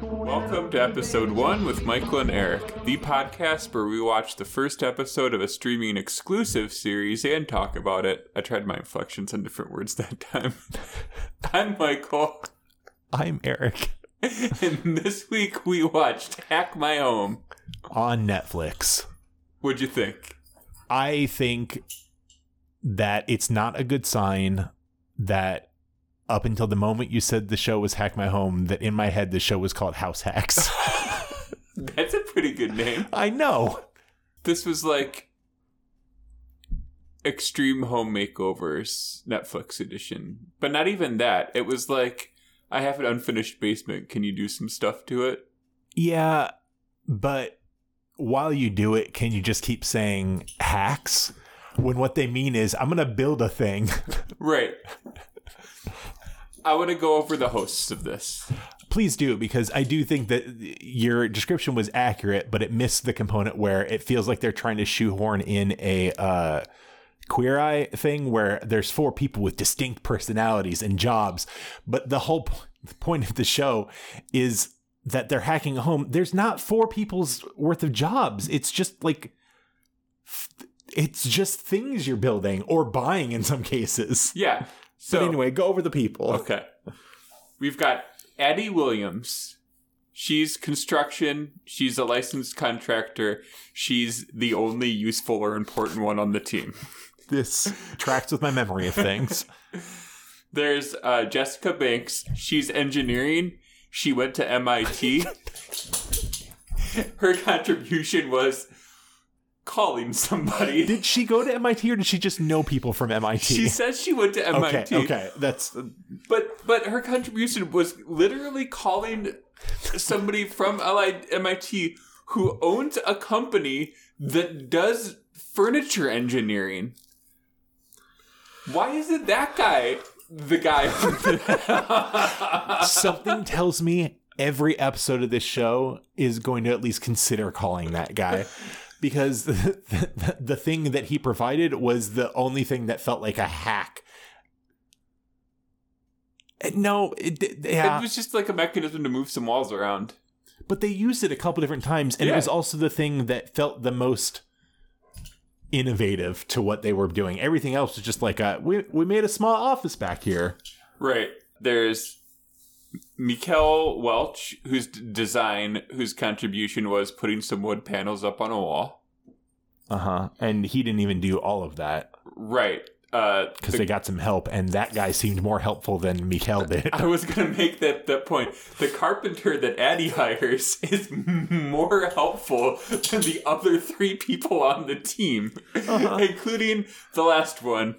Welcome to episode one with Michael and Eric, the podcast where we watch the first episode of a streaming exclusive series and talk about it. I tried my inflections on different words that time. I'm Michael, I'm Eric and this week we watched Hack My Home. on Netflix. What'd you think? I think that it's not a good sign that up until the moment you said the show was Hack My Home, that in my head the show was called House Hacks. That's a pretty good name. I know. This was like Extreme Home Makeovers Netflix edition. But not even that. It was like I have an unfinished basement. Can you do some stuff to it? Yeah, but while you do it, can you just keep saying hacks? When what they mean is, I'm going to build a thing. Right. I want to go over the hosts of this. Please do, because I do think that your description was accurate, but it missed the component where it feels like they're trying to shoehorn in a uh, queer eye thing where there's four people with distinct personalities and jobs. But the whole po- point of the show is that they're hacking a home. There's not four people's worth of jobs. It's just like, f- it's just things you're building or buying in some cases. Yeah. So But anyway, go over the people. Okay. We've got Addie Williams. She's construction. She's a licensed contractor. She's the only useful or important one on the team. This tracks with my memory of things. There's uh, Jessica Banks. She's engineering. She went to MIT. Her contribution was calling somebody. Did she go to MIT or did she just know people from MIT? She says she went to okay, MIT. okay, that's uh, But but her contribution was literally calling somebody from LI MIT who owns a company that does furniture engineering. Why isn't that guy the guy? something tells me every episode of this show is going to at least consider calling that guy because the, the, the thing that he provided was the only thing that felt like a hack. No, it, it- yeah, It was just like a mechanism to move some walls around. but they used it a couple different times, and Yeah. it was also the thing that felt the most innovative to what they were doing. Everything else was just like a we we made a small office back here. Right. There's Mikel Welch, whose design, whose contribution was putting some wood panels up on a wall. Uh huh. And he didn't even do all of that Right. Uh, because the- they got some help, and that guy seemed more helpful than Mikel did. I was gonna make that that point. The carpenter that Addie hires is more helpful than the other three people on the team, including the last one,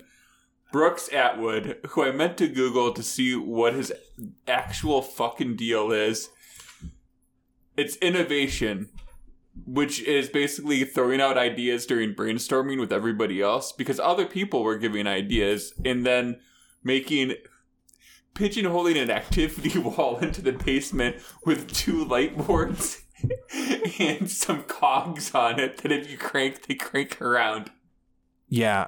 Brooks Atwood, who I meant to Google to see what his actual fucking deal is. It's innovation, which is basically throwing out ideas during brainstorming with everybody else because other people were giving ideas and then making pigeonholing an activity wall into the basement with two light boards and some cogs on it that if you crank, they crank around. Yeah,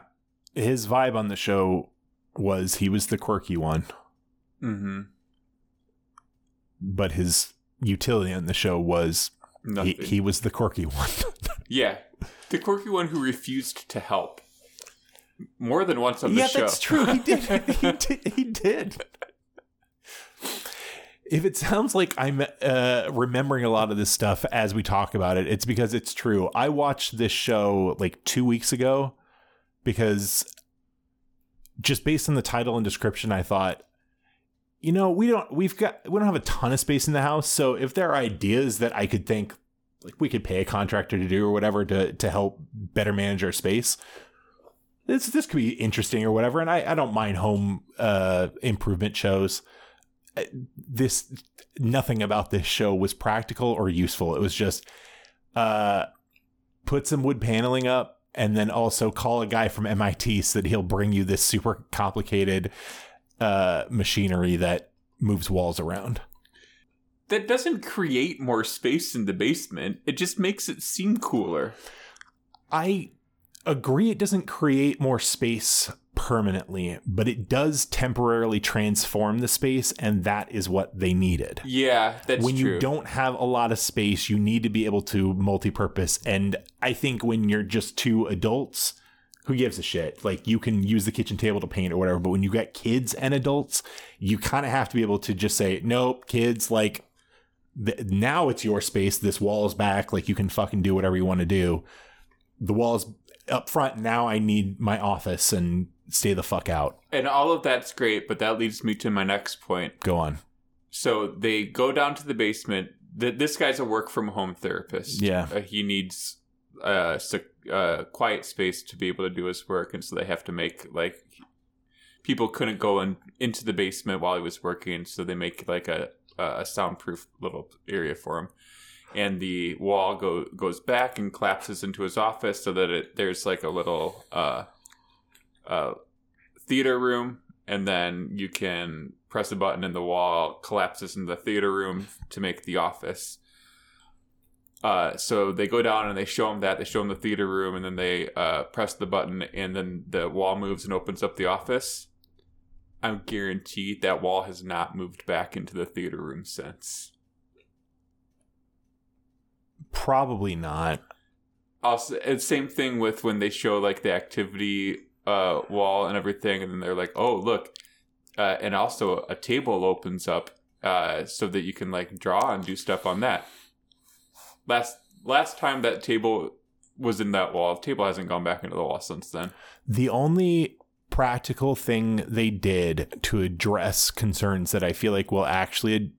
his vibe on the show was he was the quirky one, Mm-hmm. but his utility on the show was he, he was the quirky one. yeah. The quirky one who refused to help. More than once on the yeah, show. that's true. He did. he did. He did. If it sounds like I'm uh, remembering a lot of this stuff as we talk about it, it's because it's true. I watched this show like two weeks ago because just based on the title and description, I thought, you know, we don't we've got we don't have a ton of space in the house, so if there are ideas that I could think like we could pay a contractor to do or whatever to to help better manage our space, this this could be interesting or whatever. And I I don't mind home uh improvement shows. Uh, This nothing about this show was practical or useful. It was just uh put some wood paneling up and then also call a guy from MIT so that he'll bring you this super complicated uh machinery that moves walls around. That doesn't create more space in the basement. It just makes it seem cooler. I agree it doesn't create more space permanently, but it does temporarily transform the space, and that is what they needed. Yeah, that's when true. you don't have a lot of space, you need to be able to multi-purpose. And I think when you're just two adults, who gives a shit? Like you can use the kitchen table to paint or whatever, but when you got kids and adults, you kind of have to be able to just say, "Nope, kids, like th- now it's your space. This wall is back. Like you can fucking do whatever you want to do. The wall is up front. Now I need my office and stay the fuck out. and all of that's great, but that leads me to my next point. Go on. So they go down to the basement. Th- This guy's a work from home therapist. Yeah. Uh, he needs uh, sec- uh, quiet space to be able to do his work, and so they have to make like people couldn't go in, into the basement while he was working, so they make like a a soundproof little area for him. And the wall go goes back and collapses into his office, so that it there's like a little uh, uh, theater room, and then you can press a button and the wall collapses in the theater room to make the office. Uh, so they go down and they show him that they show him the theater room, and then they uh, press the button, and then the wall moves and opens up the office. I'm guaranteed that wall has not moved back into the theater room since. Probably not. Also, same thing with when they show like the activity uh, wall and everything, and then they're like, "Oh, look," uh, and also a table opens up uh, so that you can like draw and do stuff on that. Last last time that table was in that wall, the table hasn't gone back into the wall since then. The only practical thing they did to address concerns that I feel like will actually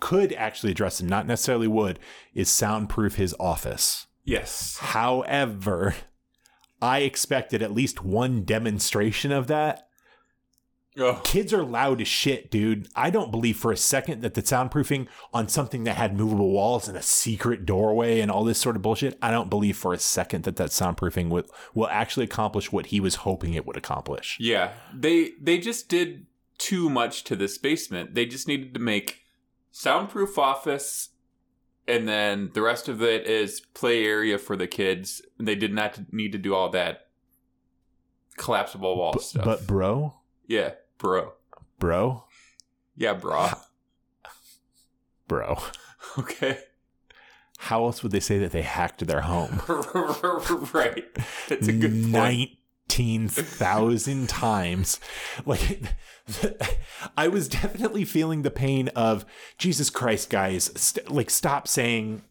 could actually address and not necessarily would is soundproof his office. Yes. However, I expected at least one demonstration of that. Oh, Kids are loud as shit, dude. I don't believe for a second that the soundproofing on something that had movable walls and a secret doorway and all this sort of bullshit, I don't believe for a second that that soundproofing will, will actually accomplish what he was hoping it would accomplish. yeah. They they just did too much to this basement. They just needed to make soundproof office and then the rest of it is play area for the kids. They did not need to do all that collapsible wall But, stuff. but bro, yeah, bro. bro, Yeah, bro. bro, okay. how else would they say that they hacked their home? right. That's a good point. 19,000 times. Like, I was definitely feeling the pain of Jesus Christ, guys. St- like, stop saying,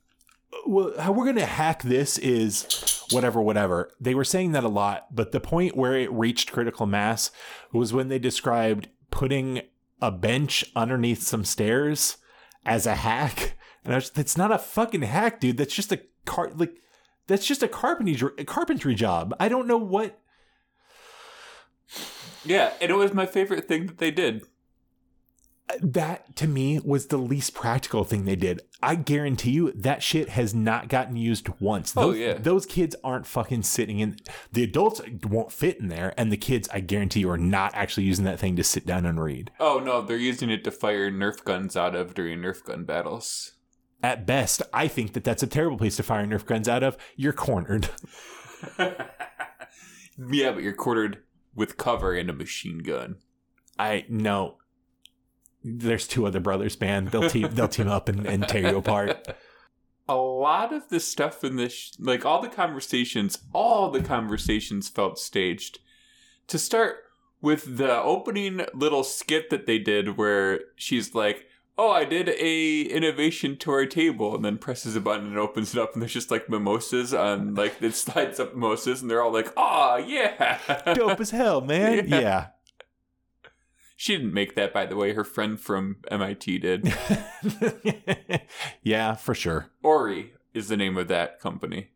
well, how we're going to hack this is whatever, whatever. They were saying that a lot, but the point where it reached critical mass was when they described putting a bench underneath some stairs as a hack. And I was, that's not a fucking hack, dude. That's just a car, like, that's just a carpentry a carpentry job. I don't know what Yeah, and it was my favorite thing that they did. that to me was the least practical thing they did. I guarantee you that shit has not gotten used once. Oh, yeah. those kids aren't fucking sitting in. The adults won't fit in there, and the kids, I guarantee you, are not actually using that thing to sit down and read. Oh no, they're using it to fire Nerf guns out of during Nerf gun battles. At best, I think that that's a terrible place to fire Nerf guns out of. You're cornered. yeah, but you're quartered with cover and a machine gun. I no. There's two other brothers, man. They'll team. they'll team up and, and tear you apart. A lot of the stuff in this, sh- like all the conversations, all the conversations felt staged. To start with the opening little skit that they did, where she's like, "Oh, I did a innovation to our table," and then presses a button and opens it up, and there's just like mimosas on, like it slides up mimosas, and they're all like, "Oh yeah, Dope as hell, man. Yeah. yeah. She didn't make that, by the way. Her friend from MIT did. yeah, for sure. Ori is the name of that company.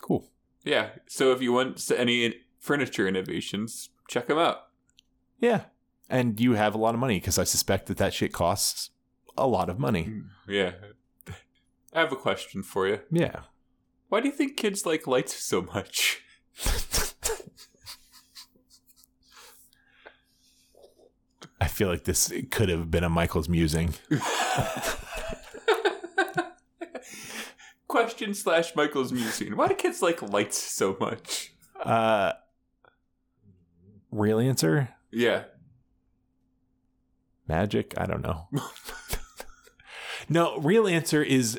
Cool. Yeah. So if you want any furniture innovations, check them out. Yeah. And you have a lot of money because I suspect that that shit costs a lot of money. Yeah. I have a question for you. Yeah. Why do you think kids like lights so much? I feel like this could have been a Michael's musing. question slash Michael's musing. Why do kids like lights so much? Uh, Real answer? Yeah. Magic? I don't know. no, real answer is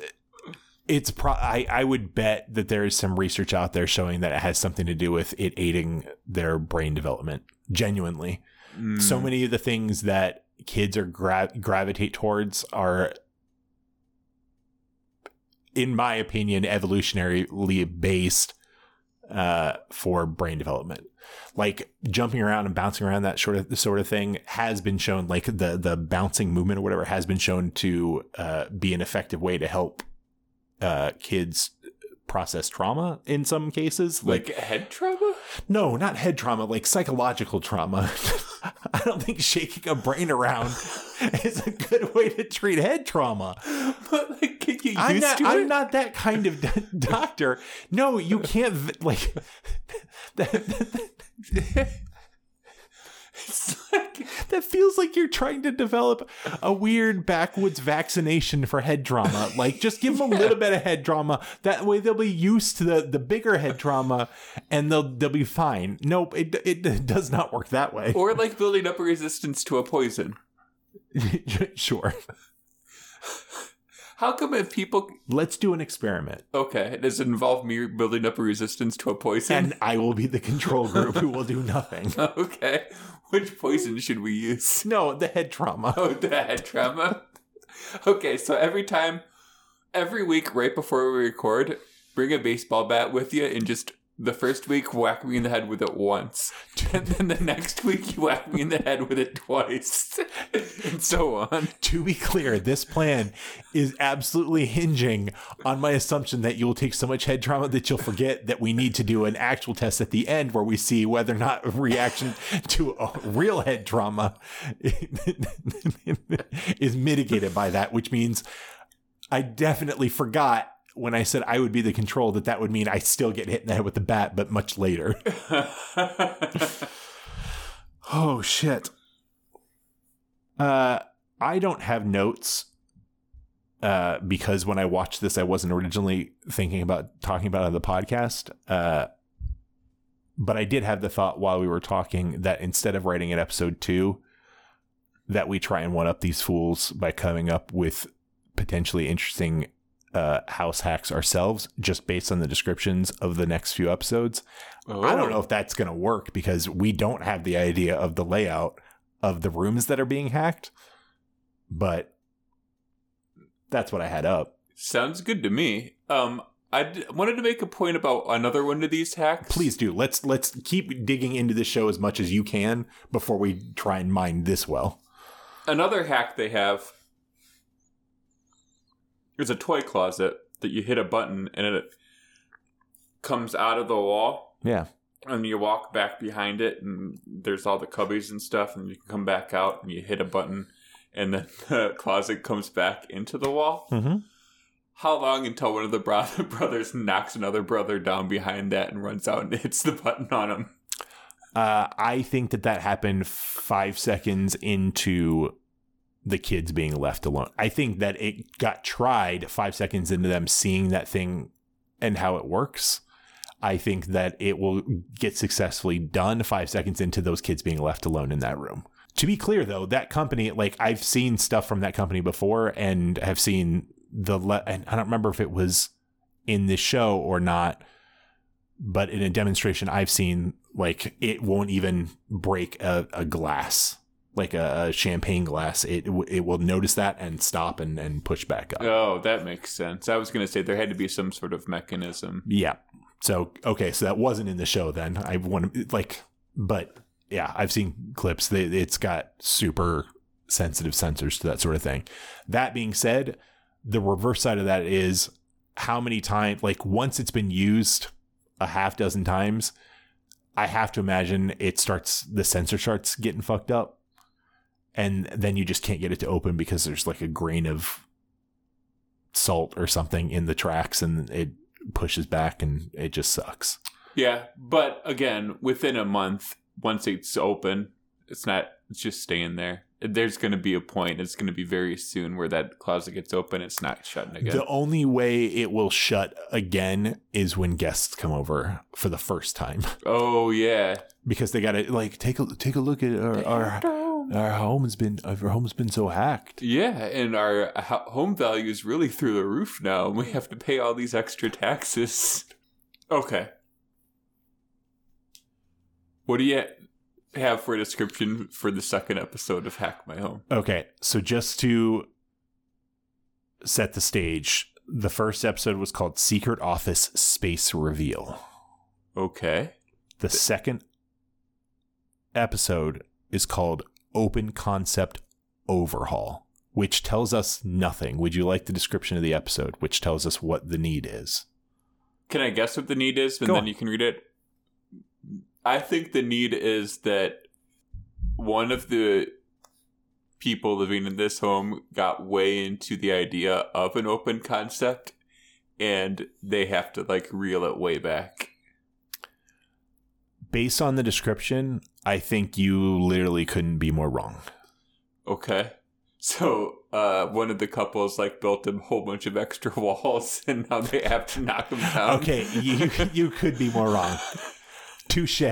it's pro I, I would bet that there is some research out there showing that it has something to do with it aiding their brain development. Genuinely. Mm. So many of the things that kids are gra- gravitate towards are in my opinion evolutionarily based uh, for brain development like jumping around and bouncing around that sort of sort of thing has been shown like the the bouncing movement or whatever has been shown to uh, be an effective way to help uh, kids process trauma in some cases like head trauma? no not head trauma like psychological trauma i don't think shaking a brain around is a good way to treat head trauma But like, get you used I'm not, I'm not that kind of d- doctor. No, you can't like. That, It's like, that feels like you're trying to develop a weird backwoods vaccination for head trauma. Like, just give them a little bit of head trauma. That way, they'll be used to the, the bigger head trauma, and they'll they'll be fine. Nope, it it does not work that way. or like building up a resistance to a poison. sure, How come if people let's do an experiment, okay, does it involve me building up a resistance to a poison? and I will be the control group who will do nothing. okay. Which poison should we use? No, the head trauma. Oh, the head trauma. Okay, so every time, every week, right before we record, bring a baseball bat with you and just the first week whack me in the head with it once, and then the next week you whack me in the head with it twice, and so on. to be clear, this plan is absolutely hinging on my assumption that you'll take so much head trauma that you'll forget that we need to do an actual test at the end where we see whether or not a reaction to a real head trauma is mitigated by that, which means I definitely forgot when I said I would be the control that that would mean I still get hit in the head with the bat, but much later. Oh shit. Uh I don't have notes uh because when I watched this I wasn't originally thinking about talking about it on the podcast. Uh but I did have the thought while we were talking that instead of writing an episode 2 that we try and one up these fools by coming up with potentially interesting uh, house hacks ourselves just based on the descriptions of the next few episodes. I don't know if that's going to work because we don't have the idea of the layout of the rooms that are being hacked. But that's what I had up. Sounds good to me. Um, I d- wanted to make a point about another one of these hacks. Please do. Let's let's keep digging into the show as much as you can before we try and mine this well. Another hack they have is a toy closet that you hit a button and it comes out of the wall Yeah. and you walk back behind it and there's all the cubbies and stuff and you can come back out and you hit a button and then the closet comes back into the wall. Mm-hmm. How long until one of the bro- brothers knocks another brother down behind that and runs out and hits the button on him? Uh, I think that that happened five seconds into the kids being left alone. I think that it got tried five seconds into them seeing that thing and how it works. I think that it will get successfully done five seconds into those kids being left alone in that room. To be clear, though, that company, like I've seen stuff from that company before and have seen the, le- and I don't remember if it was in this show or not, but in a demonstration I've seen, like it won't even break a, a glass, like a, a champagne glass. It it will notice that and stop and, and push back up. Oh, that makes sense. I was going to say there had to be some sort of mechanism. Yeah. So okay, so that wasn't in the show then. I want to like, but yeah, I've seen clips. They, it's got super sensitive sensors to that sort of thing. That being said, the reverse side of that is how many times, like once it's been used a half dozen times, I have to imagine it starts the sensor starts getting fucked up, and then you just can't get it to open because there's like a grain of salt or something in the tracks, and it pushes back, and it just sucks. Yeah, but again, within a month, once it's open, it's not. It's just staying there. there's going to be a point. It's going to be very soon where that closet gets open. It's not shutting again. The only way it will shut again is when guests come over for the first time oh yeah. because they got to like take a take a look at our our, our home has been uh, our home has been so hacked. Yeah, and our home value is really through the roof now, and we have to pay all these extra taxes. Okay. What do you have for a description for the second episode of Hack My Home? Okay, so just to set the stage, the first episode was called Secret Office Space Reveal. Okay. The second episode is called Open Concept Overhaul, which tells us nothing. Would you like the description of the episode, which tells us what the need is? Can I guess what the need is, and Go then on. you can read it? I think the need is that one of the people living in this home got way into the idea of an open concept, and they have to like reel it way back. Based on the description, I think you literally couldn't be more wrong. Okay. So uh, one of the couples like built a whole bunch of extra walls, and now they have to knock them down. Okay, you you could be more wrong. Touche.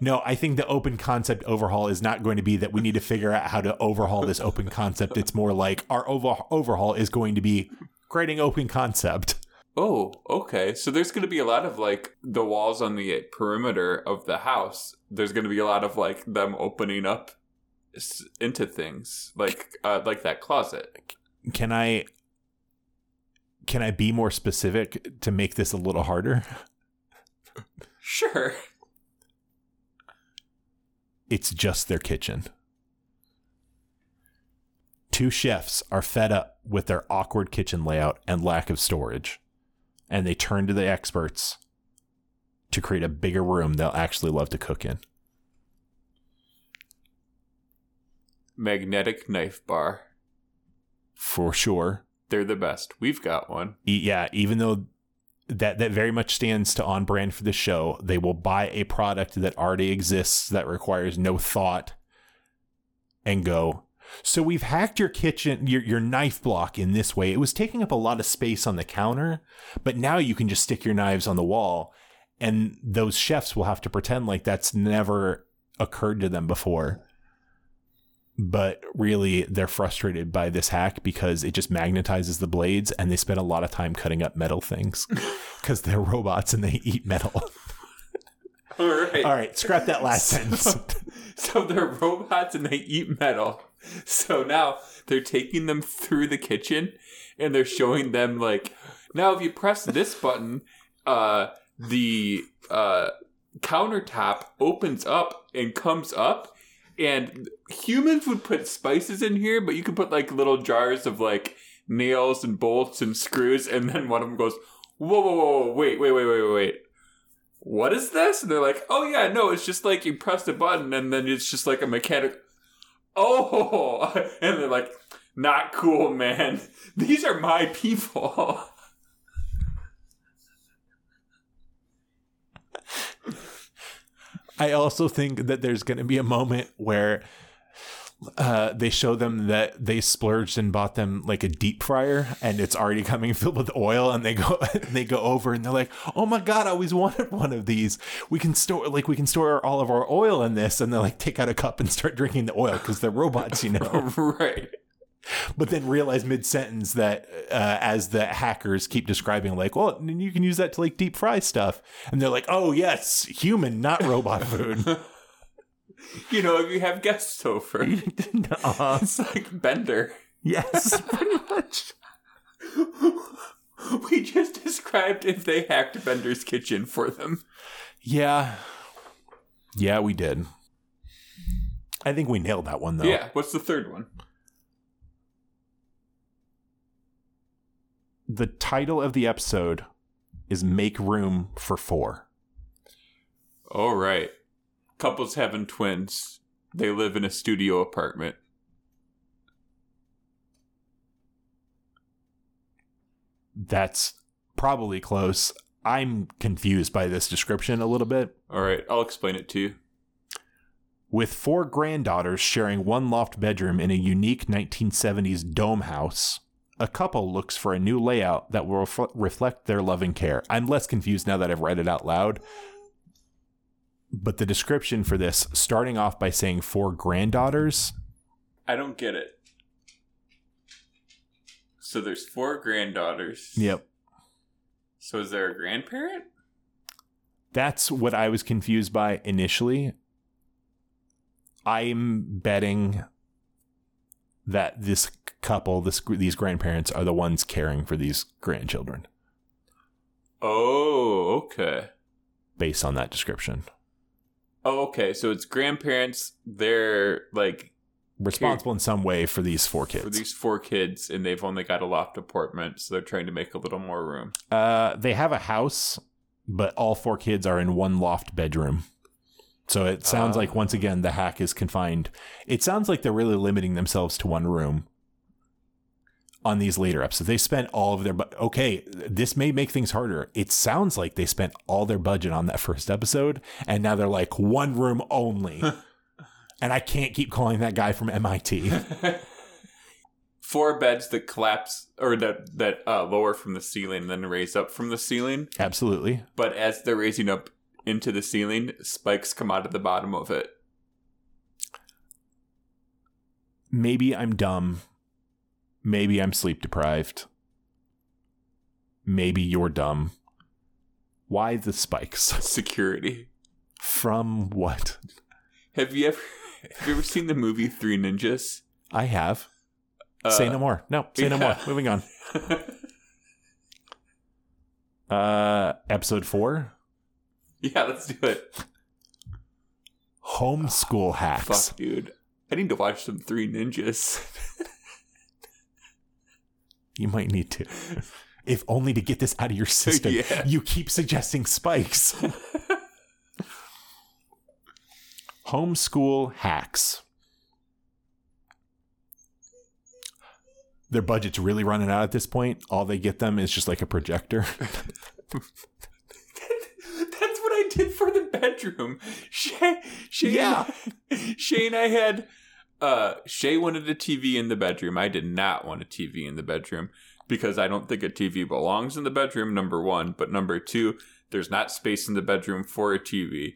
No, I think the open concept overhaul is not going to be that we need to figure out how to overhaul this open concept. It's more like our over- overhaul is going to be creating open concept. Oh, okay. So there's going to be a lot of like the walls on the perimeter of the house. There's going to be a lot of like them opening up into things, like uh, like that closet. Can I can I be more specific to make this a little harder? Sure. It's just their kitchen. Two chefs are fed up with their awkward kitchen layout and lack of storage, and they turn to the experts to create a bigger room they'll actually love to cook in. Magnetic knife bar. For sure. They're the best. We've got one. Yeah, even though that that very much stands to on brand for the show, they will buy a product that already exists that requires no thought and go. So we've hacked your kitchen, your your knife block in this way. It was taking up a lot of space on the counter, but now you can just stick your knives on the wall, and those chefs will have to pretend like that's never occurred to them before. But really, they're frustrated by this hack because it just magnetizes the blades, and they spend a lot of time cutting up metal things because they're robots and they eat metal. All right. All right, scrap that last sentence. So they're robots and they eat metal. So now they're taking them through the kitchen and they're showing them like now if you press this button, uh the uh countertop opens up and comes up and humans would put spices in here, but you could put like little jars of like nails and bolts and screws and then one of them goes, Whoa, whoa, whoa, wait, wait, wait, wait, wait, what is this? And they're like, oh yeah, no, it's just like you press a button and then it's just like a mechanic. Oh, and they're like, not cool, man. These are my people. I also think that there's going to be a moment where uh, they show them that they splurged and bought them like a deep fryer, and it's already coming filled with oil. And they go, they go over, and they're like, "Oh my god, I always wanted one of these. We can store like we can store all of our oil in this." And they like take out a cup and start drinking the oil because they're robots, you know. right. but then realize mid sentence that uh, as the hackers keep describing, like, well, you can use that to like deep fry stuff, and they're like, oh yes, human, not robot food. You know, if you have guests over, uh, it's like Bender. yes, pretty much. We just described if they hacked Bender's kitchen for them. Yeah, yeah, we did. I think we nailed that one though. Yeah. What's the third one? The title of the episode is "Make Room for Four. All right. Couples having twins. They live in a studio apartment. That's probably close. I'm confused by this description a little bit. All right, I'll explain it to you. With four granddaughters sharing one loft bedroom in a unique 1970s dome house, a couple looks for a new layout that will ref- reflect their loving care. I'm less confused now that I've read it out loud. But the description for this, starting off by saying four granddaughters, I don't get it. So there's four granddaughters. yep, So is there a grandparent? that's what I was confused by initially. I'm betting that this couple, this these grandparents, are the ones caring for these grandchildren, Oh, okay. based on that description. Oh, okay. So it's grandparents. They're like Responsible in some way for these four kids. for these four kids, and they've only got a loft apartment, so they're trying to make a little more room. Uh, they have a house, but all four kids are in one loft bedroom. So it sounds Ah. like once again the hack is confined. It sounds like they're really limiting themselves to one room on these later episodes. They spent all of their but okay, this may make things harder. It sounds like they spent all their budget on that first episode and now they're like one room only. and I can't keep calling that guy from MIT. Four beds that collapse or that that uh, lower from the ceiling and then raise up from the ceiling. Absolutely. But as they're raising up into the ceiling, spikes come out of the bottom of it. maybe I'm dumb. Maybe I'm sleep deprived. Maybe you're dumb. Why the spikes? Security. From what? Have you ever have you ever seen the movie Three Ninjas? I have. Uh, say no more. No, say no more. Moving on. Uh episode 4, yeah, let's do it. homeschool hacks. Fuck, dude. I need to watch some Three Ninjas. You might need to. If only to get this out of your system. Yeah. You keep suggesting spikes. Homeschool hacks. Their budget's really running out at this point. All they get them is just like a projector. That's what I did for the bedroom. Shay, Yeah. Shay and I had. Uh, Shay wanted a TV in the bedroom. I did not want a TV in the bedroom because I don't think a TV belongs in the bedroom. Number one, but number two, there's not space in the bedroom for a TV.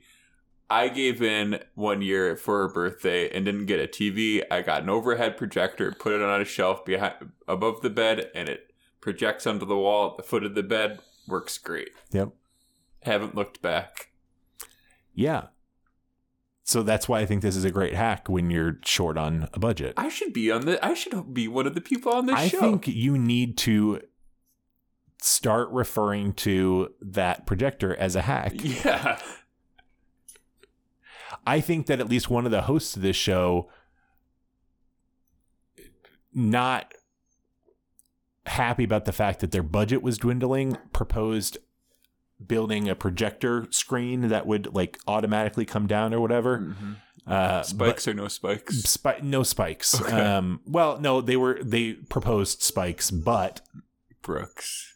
I gave in one year for her birthday and didn't get a TV. I got an overhead projector, put it on a shelf behind above the bed, and it projects onto the wall at the foot of the bed. Works great. Yep. Haven't looked back. Yeah. So that's why I think this is a great hack when you're short on a budget. I should be on the. I should be one of the people on this I show. I think you need to start referring to that projector as a hack. Yeah. I think that at least one of the hosts of this show not happy about the fact that their budget was dwindling proposed building a projector screen that would like automatically come down or whatever uh Spikes or no spikes? Spi- no spikes Okay. um well no they were they proposed spikes but Brooks.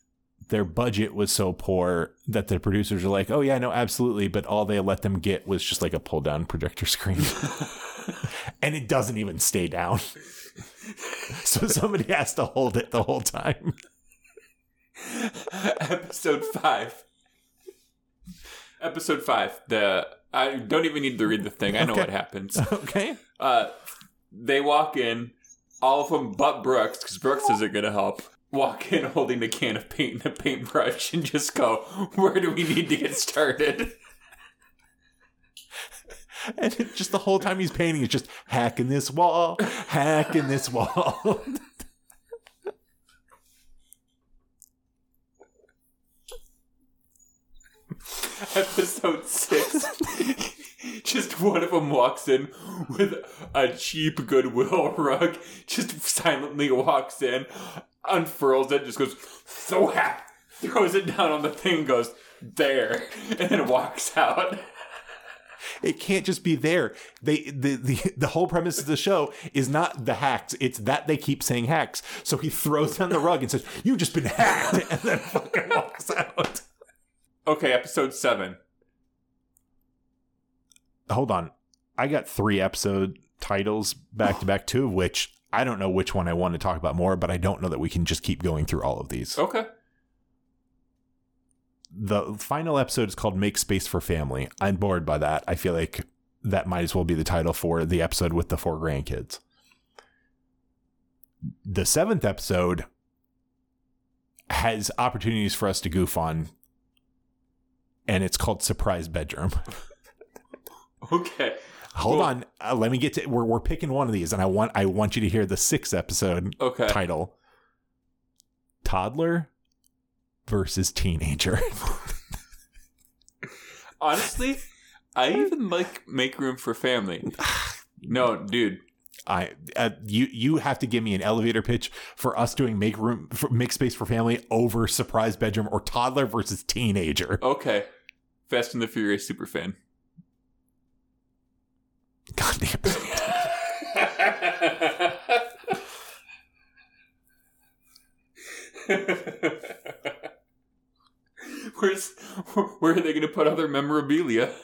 their budget was so poor that the producers are like, oh yeah, no, absolutely, but all they let them get was just like a pull down projector screen, and it doesn't even stay down. so somebody has to hold it the whole time. Episode five. Episode five. The I don't even need to read the thing. I know Okay. what happens. okay. Uh, they walk in, all of them but Brooks, because Brooks isn't going to help. Walk in holding a can of paint and a paintbrush and just go, Where do we need to get started? And just the whole time he's painting, it's just hacking this wall, hacking this wall. Episode six. just one of them walks in with a cheap Goodwill rug, just silently walks in, unfurls it, just goes, so ha throws it down on the thing, goes, there, and then walks out. it can't just be there. They the, the the whole premise of the show is not the hacks. It's that they keep saying hacks. So he throws down the rug and says, "You've just been hacked," and then fucking walks out. Okay, episode seven. Hold on. I got three episode titles back to back, two of which I don't know which one I want to talk about more, but I don't know that we can just keep going through all of these. Okay. The final episode is called Make Space for Family. I'm bored by that. I feel like that might as well be the title for the episode with the four grandkids. The seventh episode has opportunities for us to goof on, and it's called Surprise Bedroom. Okay. Hold on, uh, let me get to. We're we're picking one of these, and I want I want you to hear the sixth episode Okay. title: Toddler versus Teenager. Honestly, I even like Make Room for Family. No, dude. I uh, you you have to give me an elevator pitch for us doing make room make space for family over surprise bedroom or toddler versus teenager. Okay. Fast and the Furious super fan. God damn it. Where's where are they going to put other memorabilia?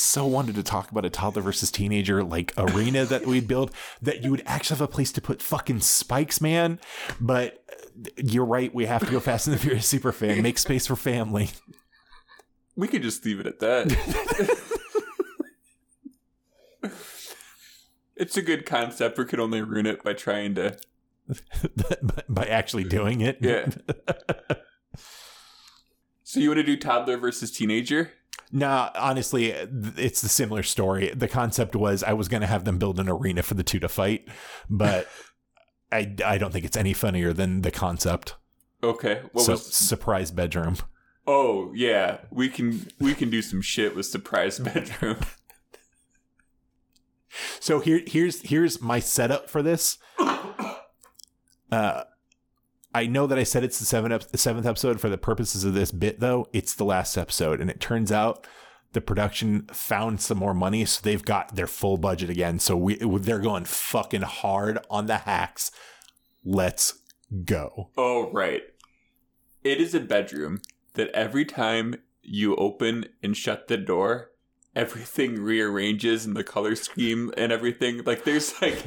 so wanted to talk about a toddler versus teenager like arena that we'd build that you would actually have a place to put fucking spikes, man. But uh, you're right, we have to go Fast and the Furious super fan. Make space for family. We could just leave it at that. it's a good concept. We could only ruin it by trying to. by actually doing it. Yeah. So you want to do toddler versus teenager? Nah, honestly, it's the similar story. The concept was I was going to have them build an arena for the two to fight, but I, I don't think it's any funnier than the concept. Okay. What so, was? surprise bedroom. Oh yeah, we can we can do some shit with surprise bedroom. So here here's here's my setup for this. Uh I know that I said it's the seventh ep- seventh episode for the purposes of this bit though. It's the last episode and it turns out the production found some more money so they've got their full budget again. So we they're going fucking hard on the hacks. Let's go. Oh right, it is a bedroom that every time you open and shut the door, everything rearranges in the color scheme and everything. Like there's like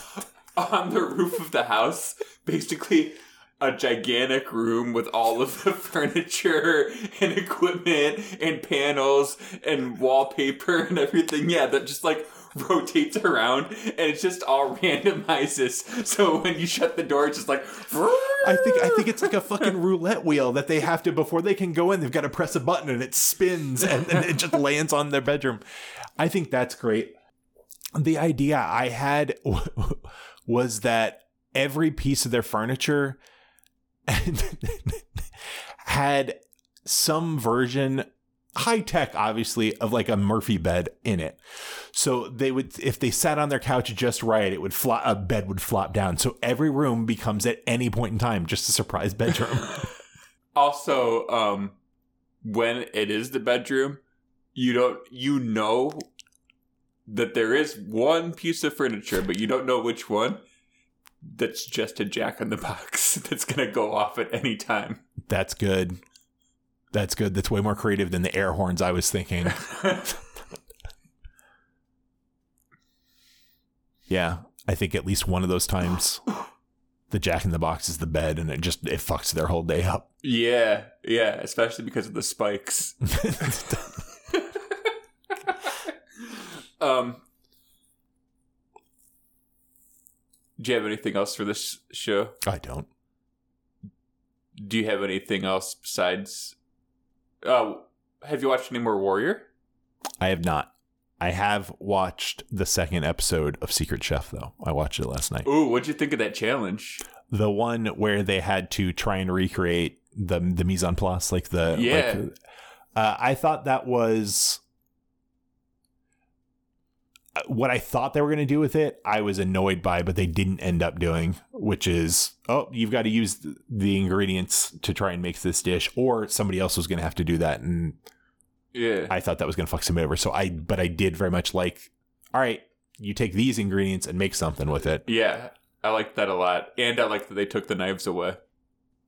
on the roof of the house, basically a gigantic room with all of the furniture and equipment and panels and wallpaper and everything. Yeah, that just like rotates around and it just all randomizes. So when you shut the door, it's just like. I think I think it's like a fucking roulette wheel that they have to before they can go in. They've got to press a button and it spins and, and it just lands on their bedroom. I think that's great. The idea I had was that every piece of their furniture had some version high tech obviously of like a murphy bed in it. So they would if they sat on their couch just right it would flop a bed would flop down. So every room becomes at any point in time just a surprise bedroom. Also, um, when it is the bedroom, you don't you know that there is one piece of furniture, but you don't know which one. That's just a jack in the box that's gonna go off at any time. that's good that's good that's way more creative than the air horns i was thinking yeah i think at least one of those times the jack in the box is the bed and it just it fucks their whole day up yeah, yeah, especially because of the spikes. um, do you have anything else for this show? i don't Do you have anything else besides? Oh, have you watched any more Warrior? I have not. I have watched the second episode of Secret Chef though. I watched it last night. Ooh, what'd you think of that challenge? The one where they had to try and recreate the the mise en place, like the Yeah. Like, uh, I thought that was uh, what I thought they were going to do with it. I was annoyed by, but they didn't end up doing, which is oh, you've got to use the ingredients to try and make this dish, or somebody else was going to have to do that, and Yeah, I thought that was going to fuck somebody over. So I, but I did very much like, all right, you take these ingredients and make something with it. yeah, I liked that a lot, and I like that they took the knives away.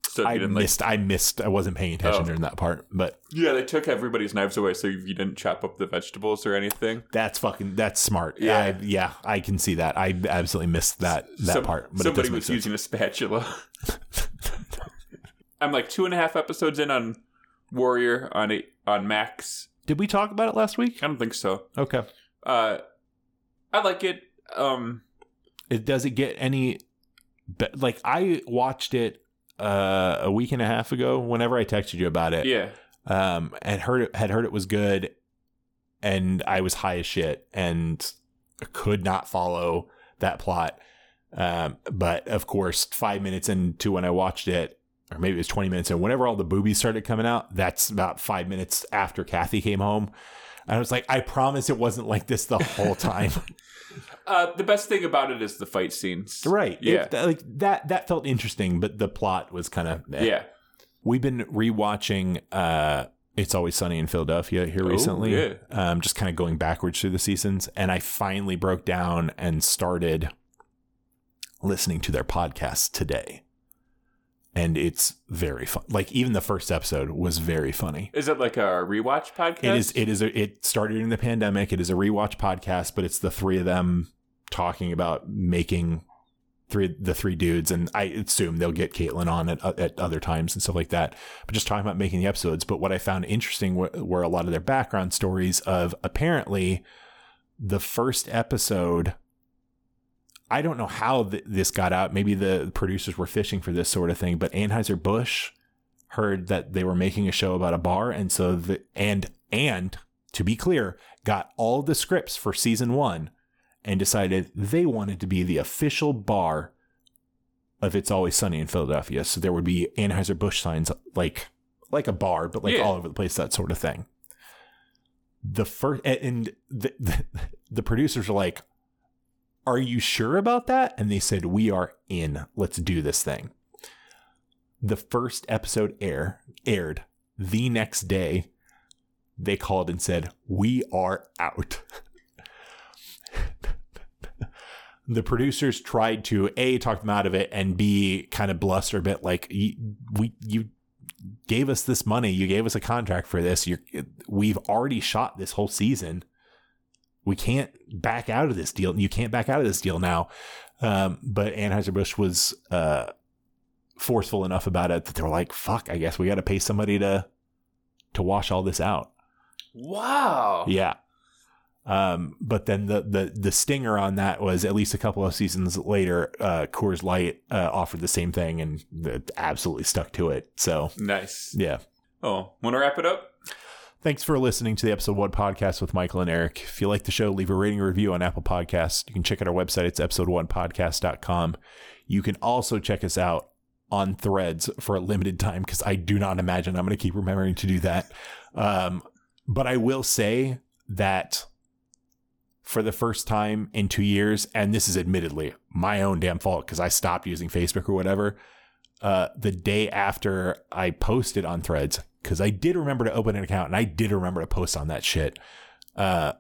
So I like, missed. I missed. I wasn't paying attention Oh. during that part, but yeah, they took everybody's knives away, so you didn't chop up the vegetables or anything. that's fucking. That's smart. Yeah. I, yeah. I can see that. I absolutely missed that that Some- part. But somebody was sense. using a spatula. I'm like two and a half episodes in on Warrior on a, on Max. Did we talk about it last week? I don't think so. Okay. Uh, I like it. Um, It does it get any like I watched it uh, a week and a half ago. Whenever I texted you about it, yeah, um, and heard it, had heard it was good, and I was high as shit and could not follow that plot. Um, but of course, five minutes into when I watched it, or maybe it was twenty minutes in, whenever all the boobies started coming out, that's about five minutes after Kathy came home. And I was like, I promise it wasn't like this the whole time. Uh, the best thing about it is the fight scenes. right? Yeah. It- like that. That felt interesting, but the plot was kind of Yeah. We've been rewatching uh It's Always Sunny in Philadelphia here Oh, recently. yeah. Um just kind of going backwards through the seasons and I finally broke down and started listening to their podcast today. And it's very fun. Like even the first episode was very funny. Is it like a rewatch podcast? It is it is a, it started in the pandemic. It is a rewatch podcast, but it's the three of them talking about making three the three dudes and I assume they'll get Kaitlin on at, at other times and stuff like that. But just talking about making the episodes. But what I found interesting were, were a lot of their background stories of apparently the first episode. I don't know how th- this got out. Maybe the producers were fishing for this sort of thing, but Anheuser Busch heard that they were making a show about a bar, and so the and and to be clear, got all the scripts for season one, and decided they wanted to be the official bar of It's Always Sunny in Philadelphia. So there would be Anheuser Busch signs like like a bar, but like Yeah. all over the place, that sort of thing. The first and the, the the producers are like, "Are you sure about that?" And they said, "We are in. Let's do this thing." The first episode air aired the next day. They called and said, "We are out." The producers tried to a talk them out of it and b kind of bluster a bit like we you gave us this money you gave us a contract for this you're we've already shot this whole season we can't back out of this deal you can't back out of this deal now um, but anheuser-busch was uh, forceful enough about it that they were like fuck i guess we got to pay somebody to to wash all this out wow. yeah. Um, but then the, the the stinger on that was at least a couple of seasons later, uh, Coors Light uh, offered the same thing and it absolutely stuck to it. So Nice. yeah. Oh, want to wrap it up? Thanks for listening to the episode one podcast with Mikel and Eric. If you like the show, leave a rating or review on Apple Podcasts. You can check out our website. It's episode one podcast.com. You can also check us out on threads for a limited time because I do not imagine I'm going to keep remembering to do that. Um, but I will say that for the first time in two years, and this is admittedly my own damn fault because I stopped using Facebook or whatever. Uh, the day after I posted on threads, because I did remember to open an account and I did remember to post on that shit. Uh,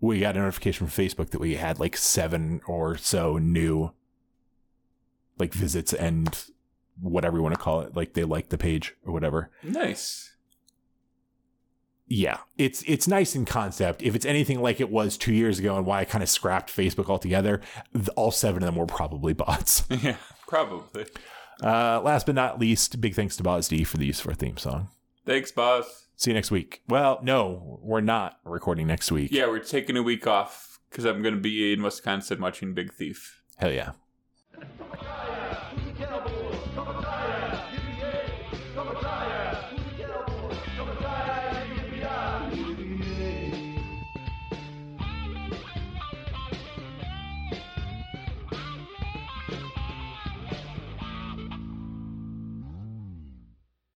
we got a notification from Facebook that we had like seven or so new like visits and whatever you want to call it. Like they liked the page or whatever. Nice. Yeah, it's it's nice in concept. If it's anything like it was two years ago and why I kind of scrapped Facebook altogether, th- all seven of them were probably bots. Yeah, probably. Uh, last but not least, big thanks to Boz D for the use of our theme song. Thanks, boss. See you next week. Well, no, we're not recording next week. Yeah, we're taking a week off because I'm going to be in Wisconsin watching Big Thief. Hell yeah.